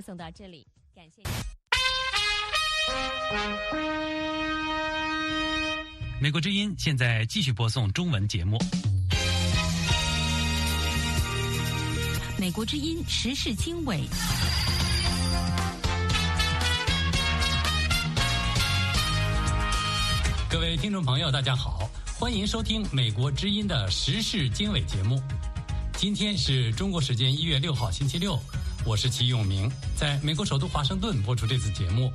送到这里，感谢。美国之音现在继续播送中文节目。美国之音时事经纬。各位听众朋友，大家好，欢迎收听美国之音的时事经纬节目。今天是中国时间一月六号，星期六。我是齐永明，在美国首都华盛顿播出这次节目。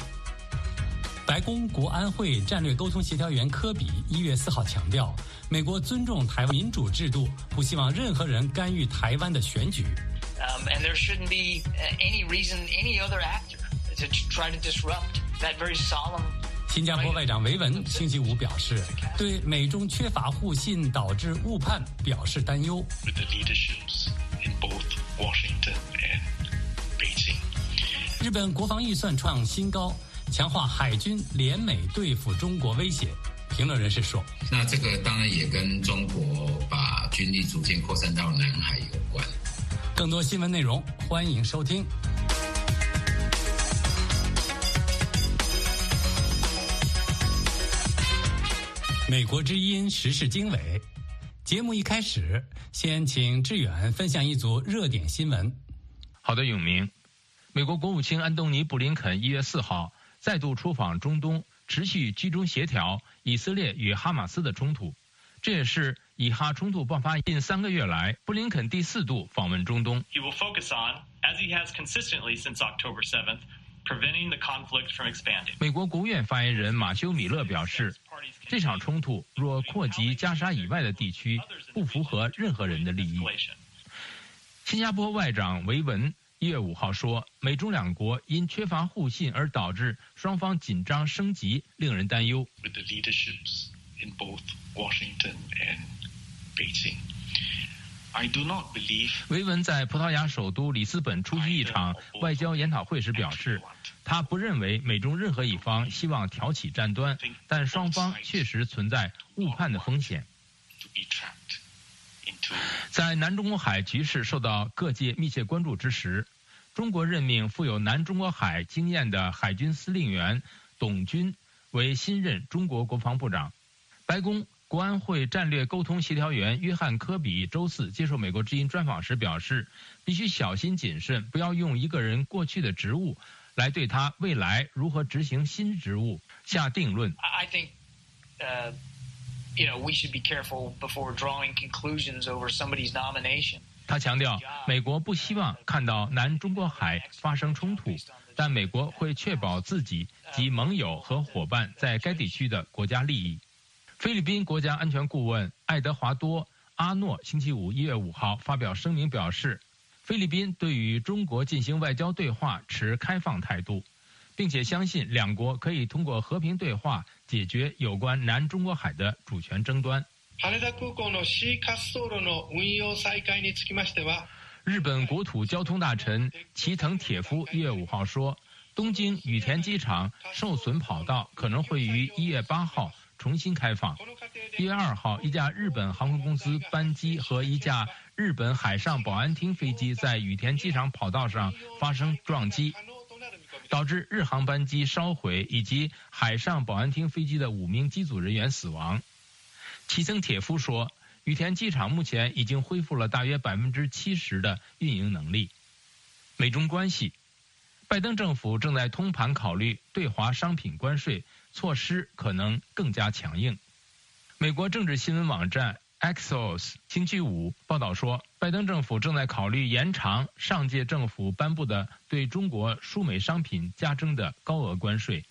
白宫国安会战略沟通协调员科比一月四号强调，美国尊重台湾民主制度，不希望任何人干预台湾的选举。Um, and there shouldn't be any reason any other actor to try to disrupt that very solemn. 新加坡外长维文星期五表示，对美中缺乏互信导致误判表示担忧。With the leaderships 本国防预算创新高，强化海军联美对付中国威胁。评论人士说：“那这个当然也跟中国把军力逐渐扩散到南海有关。”更多新闻内容，欢迎收听。美国之音时事经纬，节目一开始，先请志远分享一组热点新闻。好的，永明。美国国务卿安东尼·布林肯一月四号再度出访中东，持续集中协调以色列与哈马斯的冲突。这也是以哈冲突爆发近三个月来，布林肯第四度访问中东。He will focus on, as he has consistently since October 7th, preventing the conflict from expanding. 美国国务院发言人马修·米勒表示，这场冲突若扩及加沙以外的地区，不符合任何人的利益。新加坡外长维文。一月五号说，美中两国因缺乏互信而导致双方紧张升级，令人担忧。维文在葡萄牙首都里斯本出席一场外交研讨会时表示，他不认为美中任何一方希望挑起战端，但双方确实存在误判的风险。在南中国海局势受到各界密切关注之时。中国任命富有南中国海经验的海军司令员董军为新任中国国防部长。白宫国安会战略沟通协调员约翰科比周四接受美国之音专访时表示，必须小心谨慎，不要用一个人过去的职务来对他未来如何执行新职务下定论。I think, uh, you know, we should be careful before drawing conclusions over somebody's nomination. 他强调，美国不希望看到南中国海发生冲突，但美国会确保自己及盟友和伙伴在该地区的国家利益。菲律宾国家安全顾问爱德华多·阿诺星期五一月五号发表声明表示，菲律宾对于中国进行外交对话持开放态度，并且相信两国可以通过和平对话解决有关南中国海的主权争端。羽田空港的西滑走路的运用再改日本国土交通大臣齐藤铁夫一月五号说，东京羽田机场受损跑道可能会于一月八号重新开放。一月二号，一架日本航空公司班机和一架日本海上保安厅飞机在羽田机场跑道上发生撞击，导致日航班机烧毁以及海上保安厅飞机的五名机组人员死亡。齐藤铁夫说，羽田机场目前已经恢复了大约百分之七十的运营能力。美中关系，拜登政府正在通盘考虑对华商品关税措施可能更加强硬。美国政治新闻网站 Axios 星期五报道说，拜登政府正在考虑延长上届政府颁布的对中国输美商品加征的高额关税。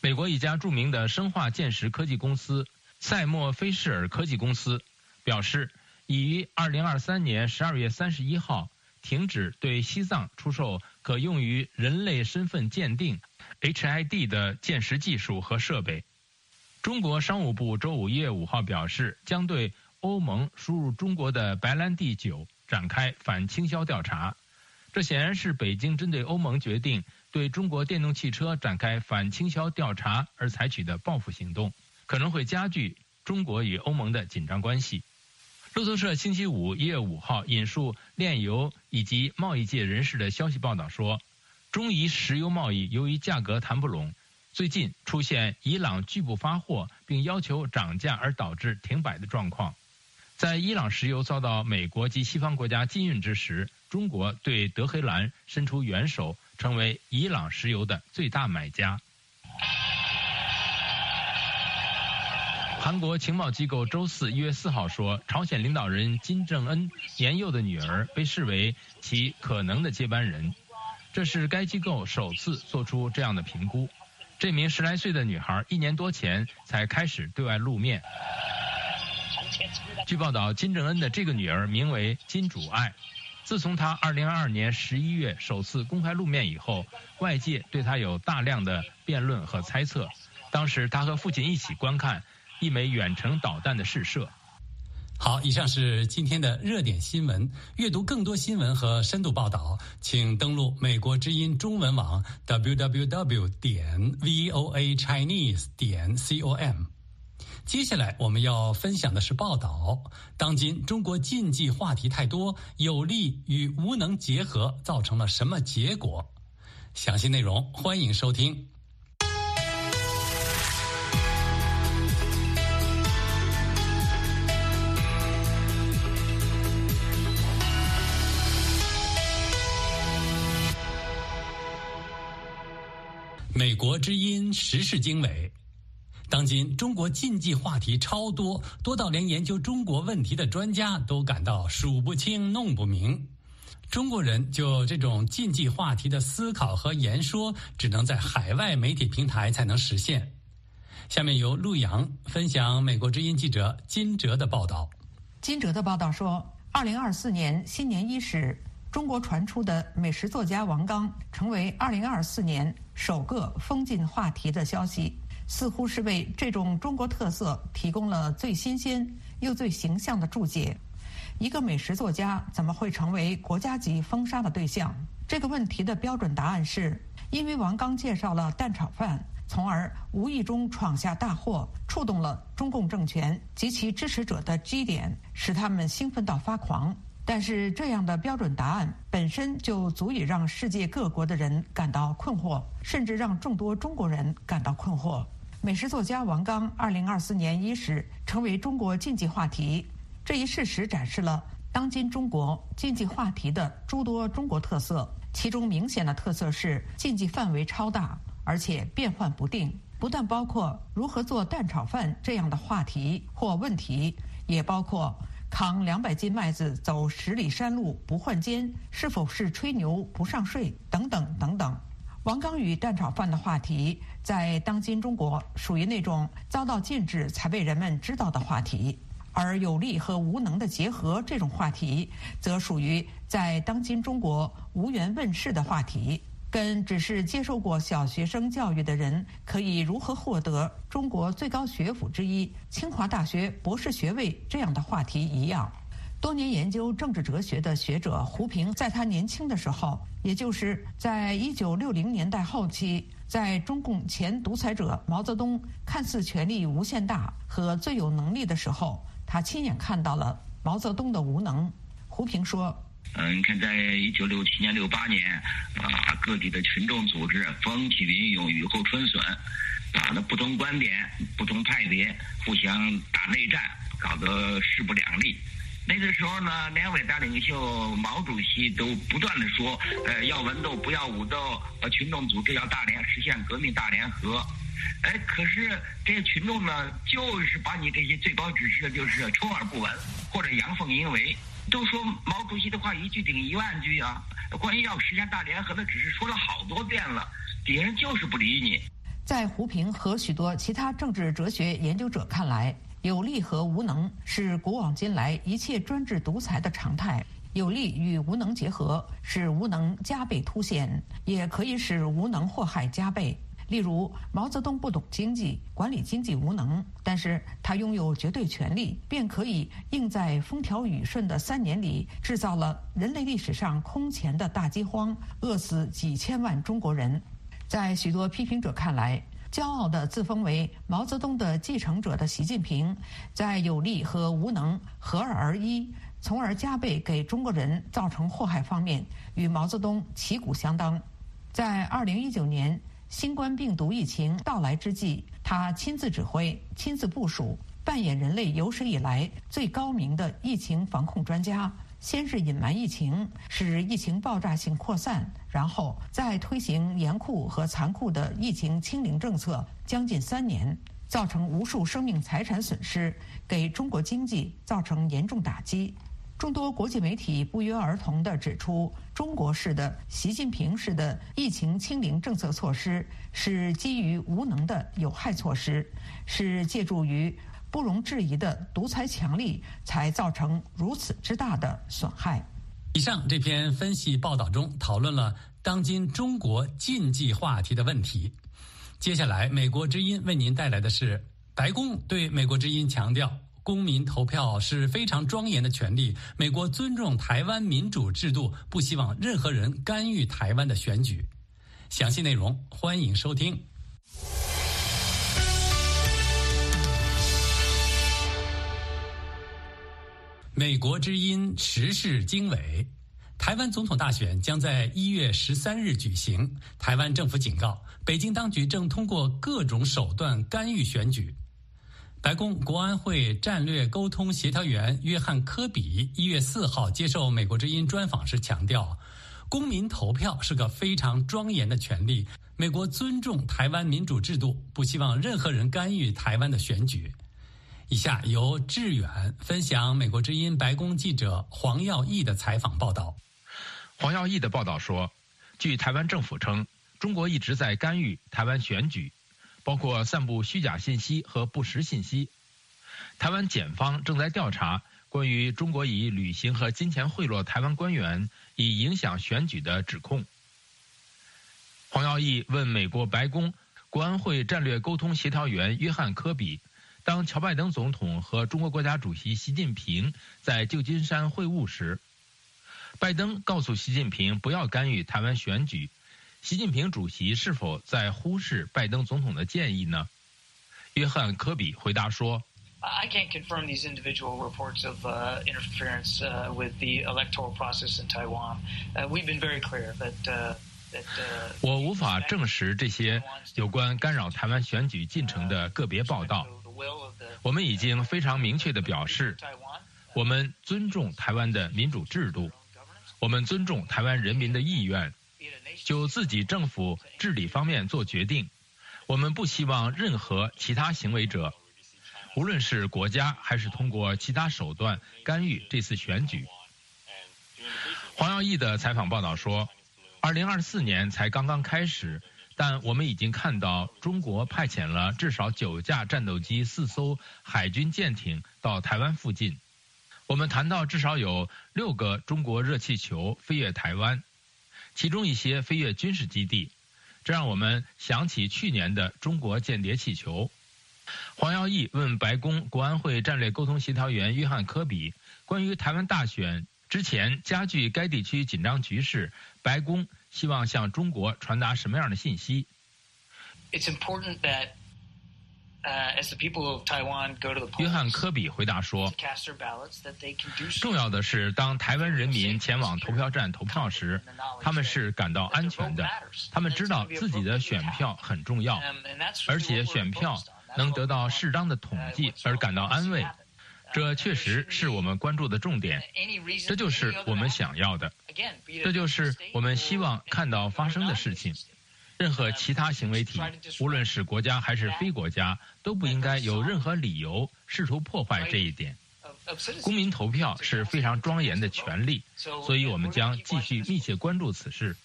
美国一家著名的生化建识科技公司。赛默菲士尔科技公司表示，已于二零二三年十二月三十一号停止对西藏出售可用于人类身份鉴定 （HID） 的鉴识技术和设备。中国商务部周五一月五号表示，将对欧盟输入中国的白兰地酒展开反倾销调查。这显然是北京针对欧盟决定对中国电动汽车展开反倾销调查而采取的报复行动。可能会加剧中国与欧盟的紧张关系。路透社星期五一月五号引述炼油以及贸易界人士的消息报道说，中伊石油贸易由于价格谈不拢，最近出现伊朗拒不发货并要求涨价而导致停摆的状况。在伊朗石油遭到美国及西方国家禁运之时，中国对德黑兰伸出援手，成为伊朗石油的最大买家。韩国情报机构周四一月四号说，朝鲜领导人金正恩年幼的女儿被视为其可能的接班人，这是该机构首次做出这样的评估。这名十来岁的女孩一年多前才开始对外露面。据报道，金正恩的这个女儿名为金主爱。自从她2022年11月首次公开露面以后，外界对她有大量的辩论和猜测。当时，她和父亲一起观看一枚远程导弹的试射。好，以上是今天的热点新闻。阅读更多新闻和深度报道，请登录美国之音中文网 www 点 voa chinese 点 com。接下来我们要分享的是报道。当今中国禁忌话题太多，有利与无能结合，造成了什么结果？详细内容欢迎收听。美国之音时事经纬。当今中国禁忌话题超多，多到连研究中国问题的专家都感到数不清、弄不明。中国人就这种禁忌话题的思考和言说，只能在海外媒体平台才能实现。下面由陆阳分享美国之音记者金哲的报道。金哲的报道说，二零二四年新年伊始，中国传出的美食作家王刚成为二零二四年首个封禁话题的消息。似乎是为这种中国特色提供了最新鲜又最形象的注解。一个美食作家怎么会成为国家级封杀的对象？这个问题的标准答案是：因为王刚介绍了蛋炒饭，从而无意中闯下大祸，触动了中共政权及其支持者的基点，使他们兴奋到发狂。但是，这样的标准答案本身就足以让世界各国的人感到困惑，甚至让众多中国人感到困惑。美食作家王刚，二零二四年伊始成为中国禁忌话题。这一事实展示了当今中国禁忌话题的诸多中国特色。其中明显的特色是禁忌范围超大，而且变幻不定。不但包括如何做蛋炒饭这样的话题或问题，也包括扛两百斤麦子走十里山路不换肩是否是吹牛不上税等等等等。王刚与蛋炒饭的话题，在当今中国属于那种遭到禁止才被人们知道的话题，而有利和无能的结合这种话题，则属于在当今中国无缘问世的话题，跟只是接受过小学生教育的人可以如何获得中国最高学府之一清华大学博士学位这样的话题一样。多年研究政治哲学的学者胡平，在他年轻的时候，也就是在一九六零年代后期，在中共前独裁者毛泽东看似权力无限大和最有能力的时候，他亲眼看到了毛泽东的无能。胡平说：“嗯，你看，在一九六七年、六八年，啊，各地的群众组织风起云涌、雨后春笋，啊，那不同观点、不同派别互相打内战，搞得势不两立。”那个时候呢，两伟大领袖毛主席都不断的说，呃，要文斗不要武斗，呃，群众组织要大联，实现革命大联合。哎，可是这些群众呢，就是把你这些最高指示就是充耳不闻，或者阳奉阴违。都说毛主席的话一句顶一万句啊，关于要实现大联合的指示说了好多遍了，敌人就是不理你。在胡平和许多其他政治哲学研究者看来。有利和无能是古往今来一切专制独裁的常态。有利与无能结合，使无能加倍凸显，也可以使无能祸害加倍。例如，毛泽东不懂经济，管理经济无能，但是他拥有绝对权力，便可以应在风调雨顺的三年里，制造了人类历史上空前的大饥荒，饿死几千万中国人。在许多批评者看来，骄傲地自封为毛泽东的继承者的习近平，在有利和无能合二而一，从而加倍给中国人造成祸害方面，与毛泽东旗鼓相当。在二零一九年新冠病毒疫情到来之际，他亲自指挥、亲自部署，扮演人类有史以来最高明的疫情防控专家。先是隐瞒疫情，使疫情爆炸性扩散，然后再推行严酷和残酷的疫情清零政策，将近三年，造成无数生命财产损失，给中国经济造成严重打击。众多国际媒体不约而同地指出，中国式的、习近平式的疫情清零政策措施是基于无能的有害措施，是借助于。不容置疑的独裁强力，才造成如此之大的损害。以上这篇分析报道中讨论了当今中国禁忌话题的问题。接下来，美国之音为您带来的是白宫对美国之音强调：公民投票是非常庄严的权利，美国尊重台湾民主制度，不希望任何人干预台湾的选举。详细内容，欢迎收听。美国之音时事经纬：台湾总统大选将在一月十三日举行。台湾政府警告，北京当局正通过各种手段干预选举。白宫国安会战略沟通协调员约翰·科比一月四号接受美国之音专访时强调，公民投票是个非常庄严的权利，美国尊重台湾民主制度，不希望任何人干预台湾的选举。以下由志远分享美国之音白宫记者黄耀义的采访报道。黄耀义的报道说，据台湾政府称，中国一直在干预台湾选举，包括散布虚假信息和不实信息。台湾检方正在调查关于中国以旅行和金钱贿赂台湾官员以影响选举的指控。黄耀义问美国白宫国安会战略沟通协调员约翰·科比。当乔拜登总统和中国国家主席习近平在旧金山会晤时，拜登告诉习近平不要干预台湾选举。习近平主席是否在忽视拜登总统的建议呢？约翰·科比回答说：“I can't confirm these individual reports of interference with the electoral process in Taiwan. We've been very clear that that.” 我无法证实这些有关干扰台湾选举进程的个别报道。我们已经非常明确地表示，我们尊重台湾的民主制度，我们尊重台湾人民的意愿，就自己政府治理方面做决定。我们不希望任何其他行为者，无论是国家还是通过其他手段干预这次选举。黄耀义的采访报道说，二零二四年才刚刚开始。但我们已经看到，中国派遣了至少九架战斗机、四艘海军舰艇到台湾附近。我们谈到至少有六个中国热气球飞越台湾，其中一些飞越军事基地，这让我们想起去年的中国间谍气球。黄耀义问白宫国安会战略沟通协调员约翰·科比，关于台湾大选之前加剧该地区紧张局势，白宫。希望向中国传达什么样的信息？It's important that.？约翰·科比回答说：“重要的是，当台湾人民前往投票站投票时，他们是感到安全的，他们知道自己的选票很重要，而且选票能得到适当的统计而感到安慰。”这确实是我们关注的重点，这就是我们想要的，这就是我们希望看到发生的事情。任何其他行为体，无论是国家还是非国家，都不应该有任何理由试图破坏这一点。公民投票是非常庄严的权利，所以我们将继续密切关注此事。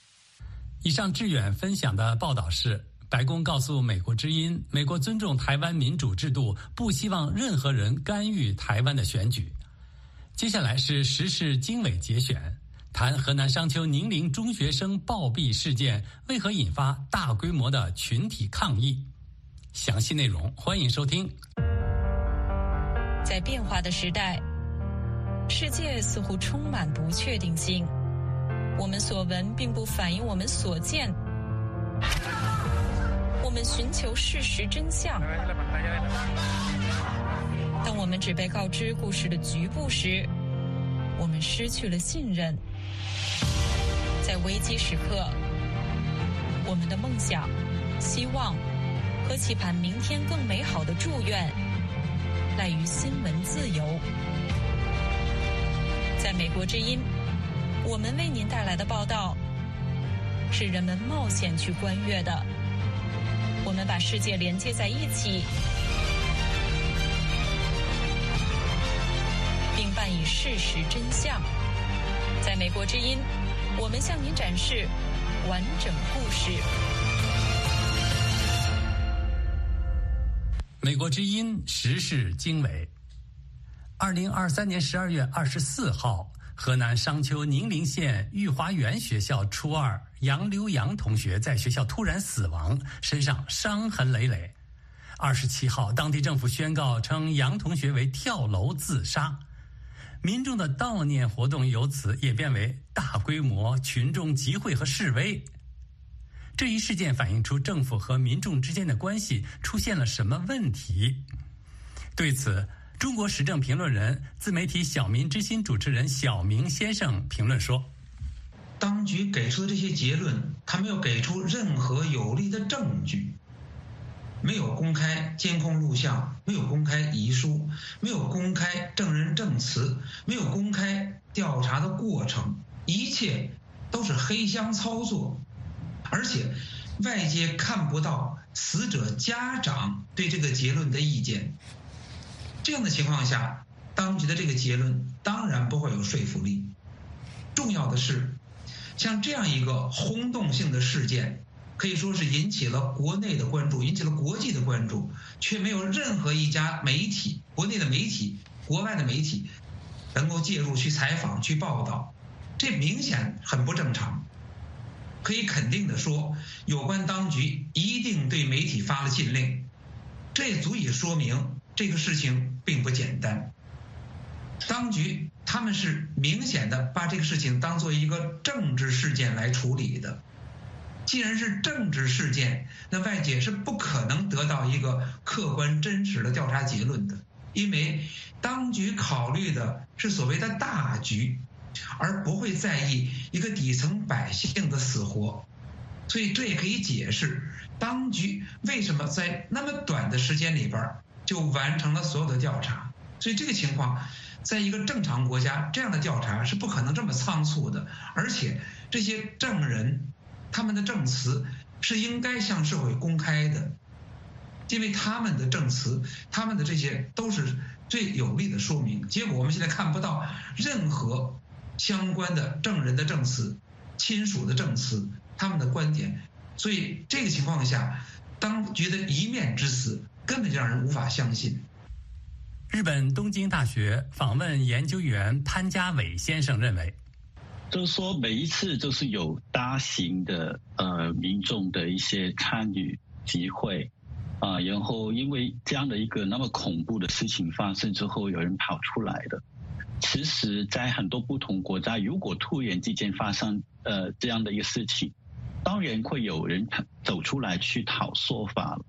以上志远分享的报道是。白宫告诉美国之音，美国尊重台湾民主制度，不希望任何人干预台湾的选举。接下来是时事经纬节选，谈河南商丘宁陵中学生暴毙事件为何引发大规模的群体抗议。详细内容欢迎收听。在变化的时代，世界似乎充满不确定性。我们所闻并不反映我们所见。我们寻求事实真相，当我们只被告知故事的局部时，我们失去了信任。在危机时刻，我们的梦想、希望和期盼明天更美好的祝愿，赖于新闻自由。在美国之音，我们为您带来的报道是人们冒险去观阅的。我们把世界连接在一起，并伴以事实真相。在美国之音，我们向您展示完整故事。美国之音时事经纬。二零二三年十二月二十四号，河南商丘宁陵县御华园学校初二杨刘洋同学在学校突然死亡，身上伤痕累累。二十七号，当地政府宣告称杨同学为跳楼自杀。民众的悼念活动由此演变为大规模群众集会和示威。这一事件反映出政府和民众之间的关系出现了什么问题？对此，中国时政评论人、自媒体小民之心主持人小明先生评论说：“当局给出的这些结论，他没有给出任何有力的证据。”没有公开监控录像，没有公开遗书，没有公开证人证词，没有公开调查的过程，一切都是黑箱操作，而且外界看不到死者家长对这个结论的意见。这样的情况下，当局的这个结论当然不会有说服力。重要的是，像这样一个轰动性的事件。可以说是引起了国内的关注，引起了国际的关注，却没有任何一家媒体、国内的媒体、国外的媒体能够介入去采访、去报道，这明显很不正常。可以肯定的说，有关当局一定对媒体发了禁令，这足以说明这个事情并不简单。当局他们是明显的把这个事情当做一个政治事件来处理的。既然是政治事件，那外界是不可能得到一个客观真实的调查结论的，因为当局考虑的是所谓的大局，而不会在意一个底层百姓的死活，所以这也可以解释当局为什么在那么短的时间里边就完成了所有的调查。所以这个情况，在一个正常国家，这样的调查是不可能这么仓促的，而且这些证人。他们的证词是应该向社会公开的，因为他们的证词，他们的这些都是最有力的说明。结果我们现在看不到任何相关的证人的证词、亲属的证词、他们的观点，所以这个情况下，当局的一面之词根本就让人无法相信。日本东京大学访问研究员潘家伟先生认为。就是说，每一次都是有大型的呃民众的一些参与集会啊，然后因为这样的一个那么恐怖的事情发生之后，有人跑出来的。其实，在很多不同国家，如果突然之间发生呃这样的一个事情，当然会有人走出来去讨说法了。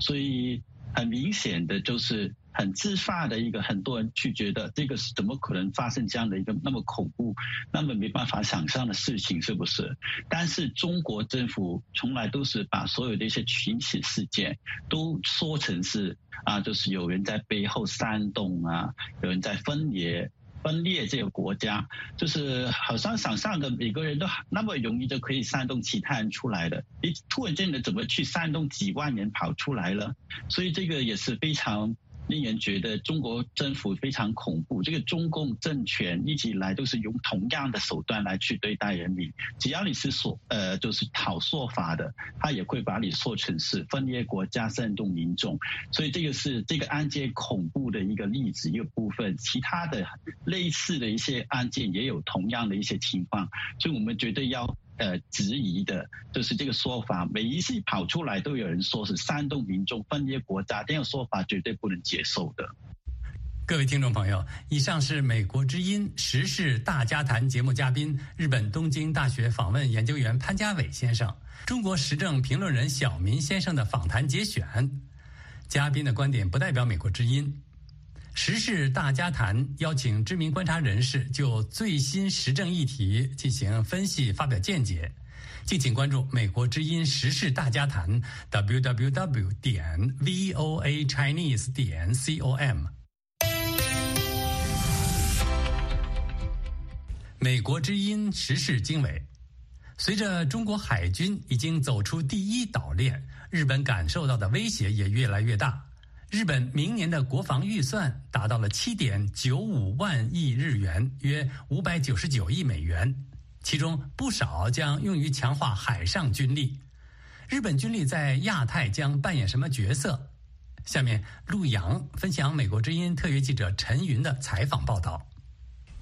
所以，很明显的就是。很自发的一个，很多人去觉得这个是怎么可能发生这样的一个那么恐怖、那么没办法想象的事情，是不是？但是中国政府从来都是把所有的一些群体事件都说成是啊，就是有人在背后煽动啊，有人在分裂。分裂这个国家，就是好像想象的每个人都那么容易就可以煽动其他人出来的，你突然间的怎么去煽动几万人跑出来了？所以这个也是非常。令人觉得中国政府非常恐怖。这个中共政权一直以来都是用同样的手段来去对待人民。只要你是说呃，就是讨说法的，他也会把你说成是分裂国家、煽动民众。所以这个是这个案件恐怖的一个例子一个部分。其他的类似的一些案件也有同样的一些情况，所以我们绝对要。呃，质疑的就是这个说法，每一次跑出来都有人说是煽动民众分裂国家，这样说法绝对不能接受的。各位听众朋友，以上是美国之音时事大家谈节目嘉宾、日本东京大学访问研究员潘家伟先生、中国时政评论人小民先生的访谈节选。嘉宾的观点不代表美国之音。时事大家谈邀请知名观察人士就最新时政议题进行分析、发表见解。敬请关注《美国之音时事大家谈》www 点 voa chinese 点 com。美国之音时事经纬：随着中国海军已经走出第一岛链，日本感受到的威胁也越来越大。日本明年的国防预算达到了七点九五万亿日元，约五百九十九亿美元。其中不少将用于强化海上军力。日本军力在亚太将扮演什么角色？下面陆洋分享美国之音特约记者陈云的采访报道。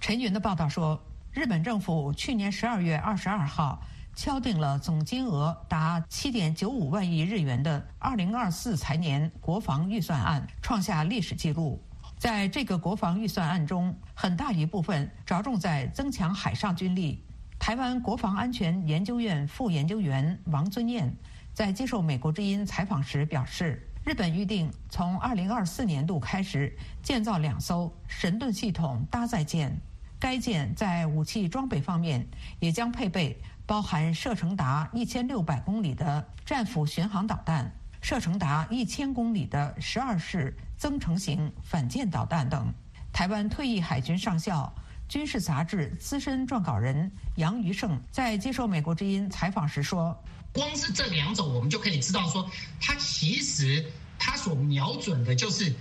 陈云的报道说，日本政府去年十二月二十二号敲定了总金额达七点九五万亿日元的二零二四财年国防预算案，创下历史记录。在这个国防预算案中，很大一部分着重在增强海上军力。台湾国防安全研究院副研究员王尊彦在接受美国之音采访时表示，日本预定从2024年度开始建造两艘神盾系统搭载舰，该舰在武器装备方面也将配备包含射程达1600公里的战斧巡航导弹、射程达1000公里的十二式增程型反舰导弹等。台湾退役海军上校。军事杂志资深撰稿人杨余胜在接受美国之音采访时说：“光是这两种，我们就可以知道说，他其实他所瞄准的就是，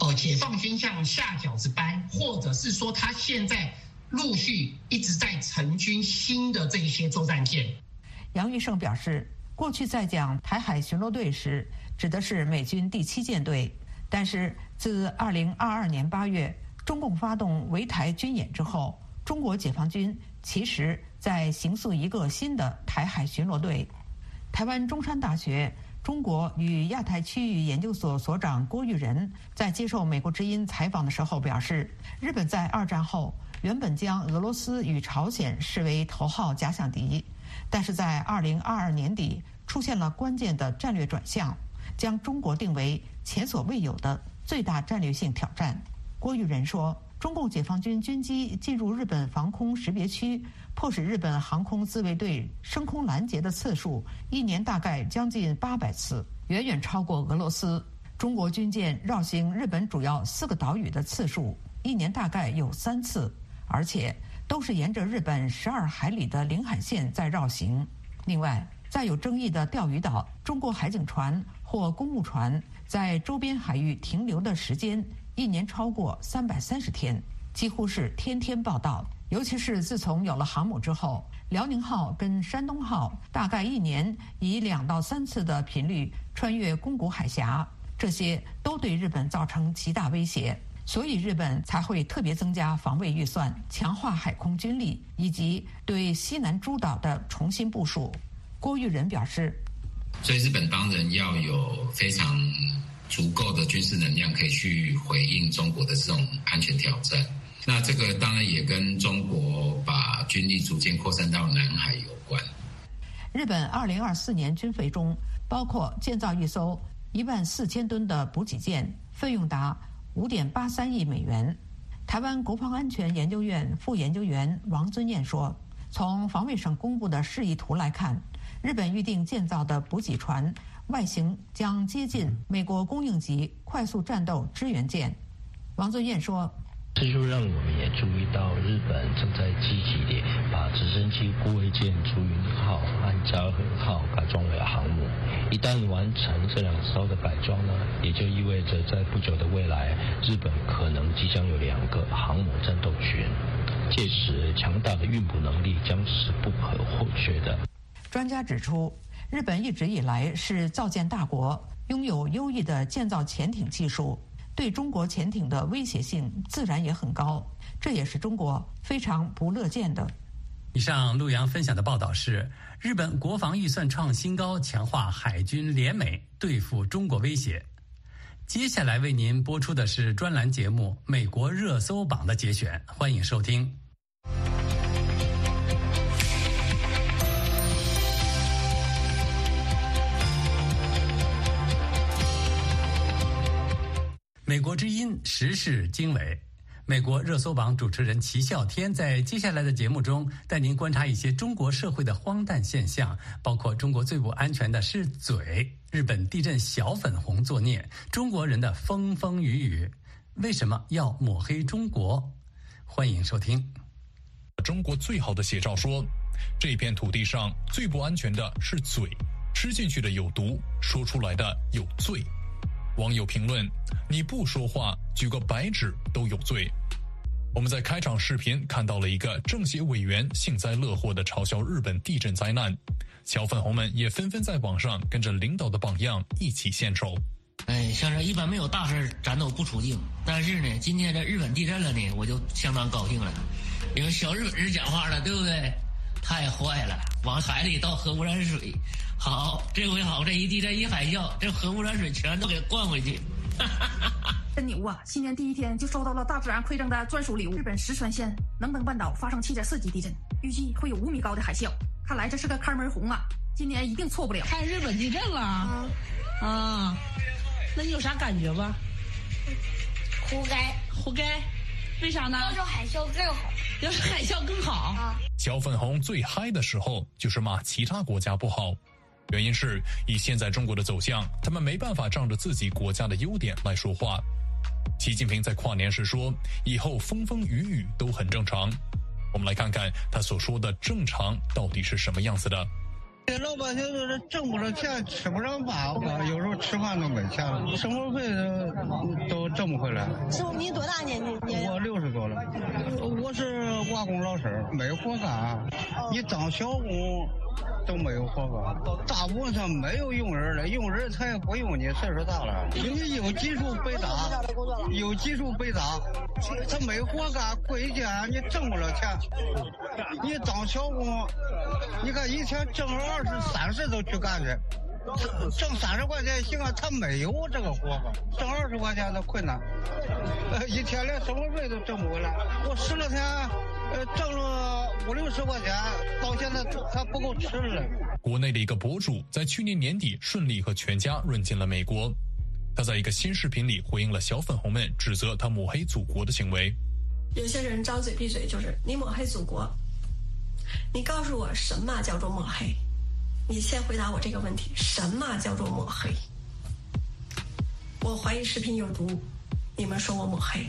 呃，解放军像下饺子班，或者是说他现在陆续一直在成军新的这一些作战舰。”杨玉胜表示，过去在讲台海巡逻队时，指的是美军第七舰队，但是自二零二二年八月。中共发动围台军演之后，中国解放军其实在形塑一个新的台海巡逻队。台湾中山大学中国与亚太区域研究所所长郭玉仁在接受美国之音采访的时候表示，日本在二战后原本将俄罗斯与朝鲜视为头号假想敌，但是在二零二二年底出现了关键的战略转向，将中国定为前所未有的最大战略性挑战。郭玉仁说：“中共解放军军机进入日本防空识别区，迫使日本航空自卫队升空拦截的次数，一年大概将近八百次，远远超过俄罗斯。中国军舰绕行日本主要四个岛屿的次数，一年大概有三次，而且都是沿着日本十二海里的领海线在绕行。另外，在有争议的钓鱼岛，中国海警船或公务船在周边海域停留的时间。”一年超过三百三十天，几乎是天天报道。尤其是自从有了航母之后，辽宁号跟山东号大概一年以两到三次的频率穿越宫古海峡，这些都对日本造成极大威胁，所以日本才会特别增加防卫预算，强化海空军力，以及对西南诸岛的重新部署。郭玉仁表示：“所以日本当然要有非常。”足够的军事能量可以去回应中国的这种安全挑战。那这个当然也跟中国把军力逐渐扩散到南海有关。日本二零二四年军费中包括建造一艘一万四千吨的补给舰，费用达五点八三亿美元。台湾国防安全研究院副研究员王尊彦说：“从防卫省公布的示意图来看，日本预定建造的补给船。”外形将接近美国供应级快速战斗支援舰，王尊彦说：“这就让我们也注意到，日本正在积极地把直升机护卫舰“朱云号”和“嘉禾号”改装为航母。一旦完成这两艘的改装呢，也就意味着在不久的未来，日本可能即将有两个航母战斗群。届时，强大的运补能力将是不可或缺的。专家指出。日本一直以来是造舰大国，拥有优异的建造潜艇技术，对中国潜艇的威胁性自然也很高，这也是中国非常不乐见的。以上陆洋分享的报道是：日本国防预算创新高，强化海军联美对付中国威胁。接下来为您播出的是专栏节目《美国热搜榜》的节选，欢迎收听。美国之音时事经纬，美国热搜榜主持人齐笑天在接下来的节目中带您观察一些中国社会的荒诞现象，包括中国最不安全的是嘴，日本地震小粉红作孽，中国人的风风雨雨，为什么要抹黑中国？欢迎收听。中国最好的写照说，这片土地上最不安全的是嘴，吃进去的有毒，说出来的有罪。网友评论：“你不说话，举个白纸都有罪。”我们在开场视频看到了一个政协委员幸灾乐祸的嘲笑日本地震灾难，小粉红们也纷纷在网上跟着领导的榜样一起献丑。哎，像这一般没有大事咱都不出镜。但是呢，今天这日本地震了呢，我就相当高兴了，因为小日本人讲话了，对不对？太坏了，往海里倒核污染水。好，这回好，这一地震一海啸，这核污染水全都给灌回去。真牛啊！新年第一天就收到了大自然馈赠的专属礼物。日本石川县能登半岛发生七点四级地震，预计会有五米高的海啸。看来这是个开门红啊！今年一定错不了。看日本地震了啊！那你有啥感觉吧？活该，活该。为啥呢？要是海啸更好，要是海啸更好。小粉红最嗨的时候就是骂其他国家不好，原因是以现在中国的走向，他们没办法仗着自己国家的优点来说话。习近平在跨年时说：“以后风风雨雨都很正常。”我们来看看他所说的正常到底是什么样子的。这老百姓都是挣不着钱，吃不上饭，有时候吃饭都没钱了，生活费都挣不回来。师傅，你多大年纪？我六十多了，我是瓦工老师，没活干，你当小工。都没有活干，大部分没有用人了，用人他也不用你，岁数大了。你有技术被打，有技术被打，他没活干，归家你挣不了钱。你当小工，你看以前挣二十、三十都去干去，挣三十块钱行啊，他没有这个活干，挣二十块钱都困难，呃一天连生活费都挣不回来。我十来天，挣了。五六十块钱，到现在还不够吃了。国内的一个博主在去年年底顺利和全家润进了美国，他在一个新视频里回应了小粉红们指责他抹黑祖国的行为。有些人张嘴闭嘴就是你抹黑祖国，你告诉我什么叫做抹黑？你先回答我这个问题：什么叫做抹黑？我怀疑视频有毒，你们说我抹黑。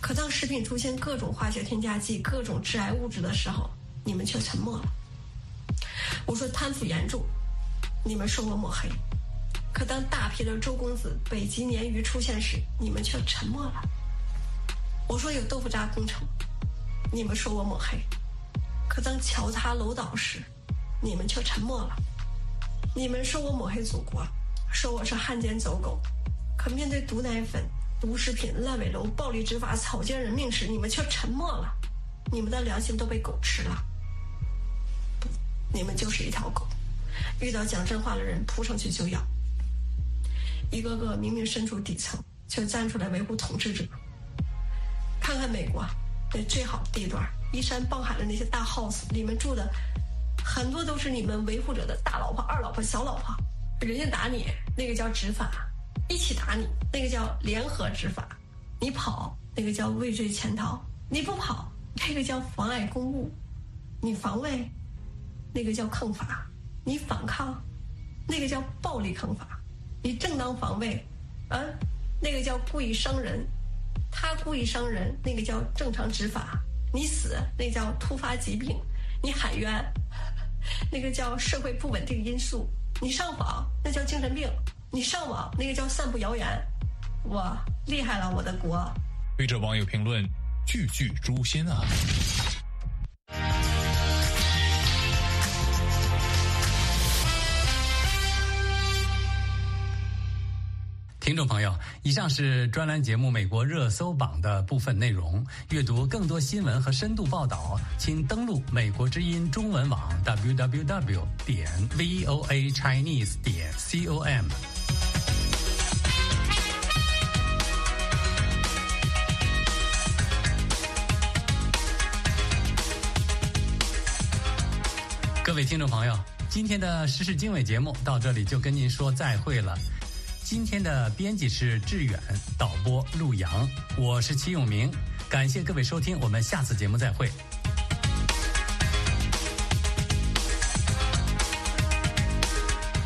可当食品出现各种化学添加剂、各种致癌物质的时候，你们却沉默了。我说贪腐严重，你们说我抹黑；可当大批的周公子、北极鲶鱼出现时，你们却沉默了。我说有豆腐渣工程，你们说我抹黑；可当桥塌楼倒时，你们却沉默了。你们说我抹黑祖国，说我是汉奸走狗，可面对毒奶粉。毒食品、烂尾楼、暴力执法、草菅人命时，你们却沉默了，你们的良心都被狗吃了。你们就是一条狗，遇到讲真话的人扑上去就咬。一个个明明身处底层，却站出来维护统治者。看看美国那最好的地段，依山傍海的那些大 house，里面住的很多都是你们维护者的大老婆、二老婆、小老婆，人家打你，那个叫执法。一起打你，那个叫联合执法；你跑，那个叫畏罪潜逃；你不跑，那个叫妨碍公务；你防卫，那个叫抗法；你反抗，那个叫暴力抗法；你正当防卫，啊，那个叫故意伤人；他故意伤人，那个叫正常执法；你死，那叫突发疾病；你喊冤，那个叫社会不稳定因素；你上访，那叫精神病。你上网那个叫散布谣言，哇，厉害了我的国！对着网友评论，句句诛心啊！听众朋友，以上是专栏节目《美国热搜榜》的部分内容。阅读更多新闻和深度报道，请登录美国之音中文网 www 点 voa chinese 点 com。位听众朋友，今天的时事经纬节目到这里就跟您说再会了。今天的编辑是志远，导播陆阳，我是齐永明。感谢各位收听，我们下次节目再会。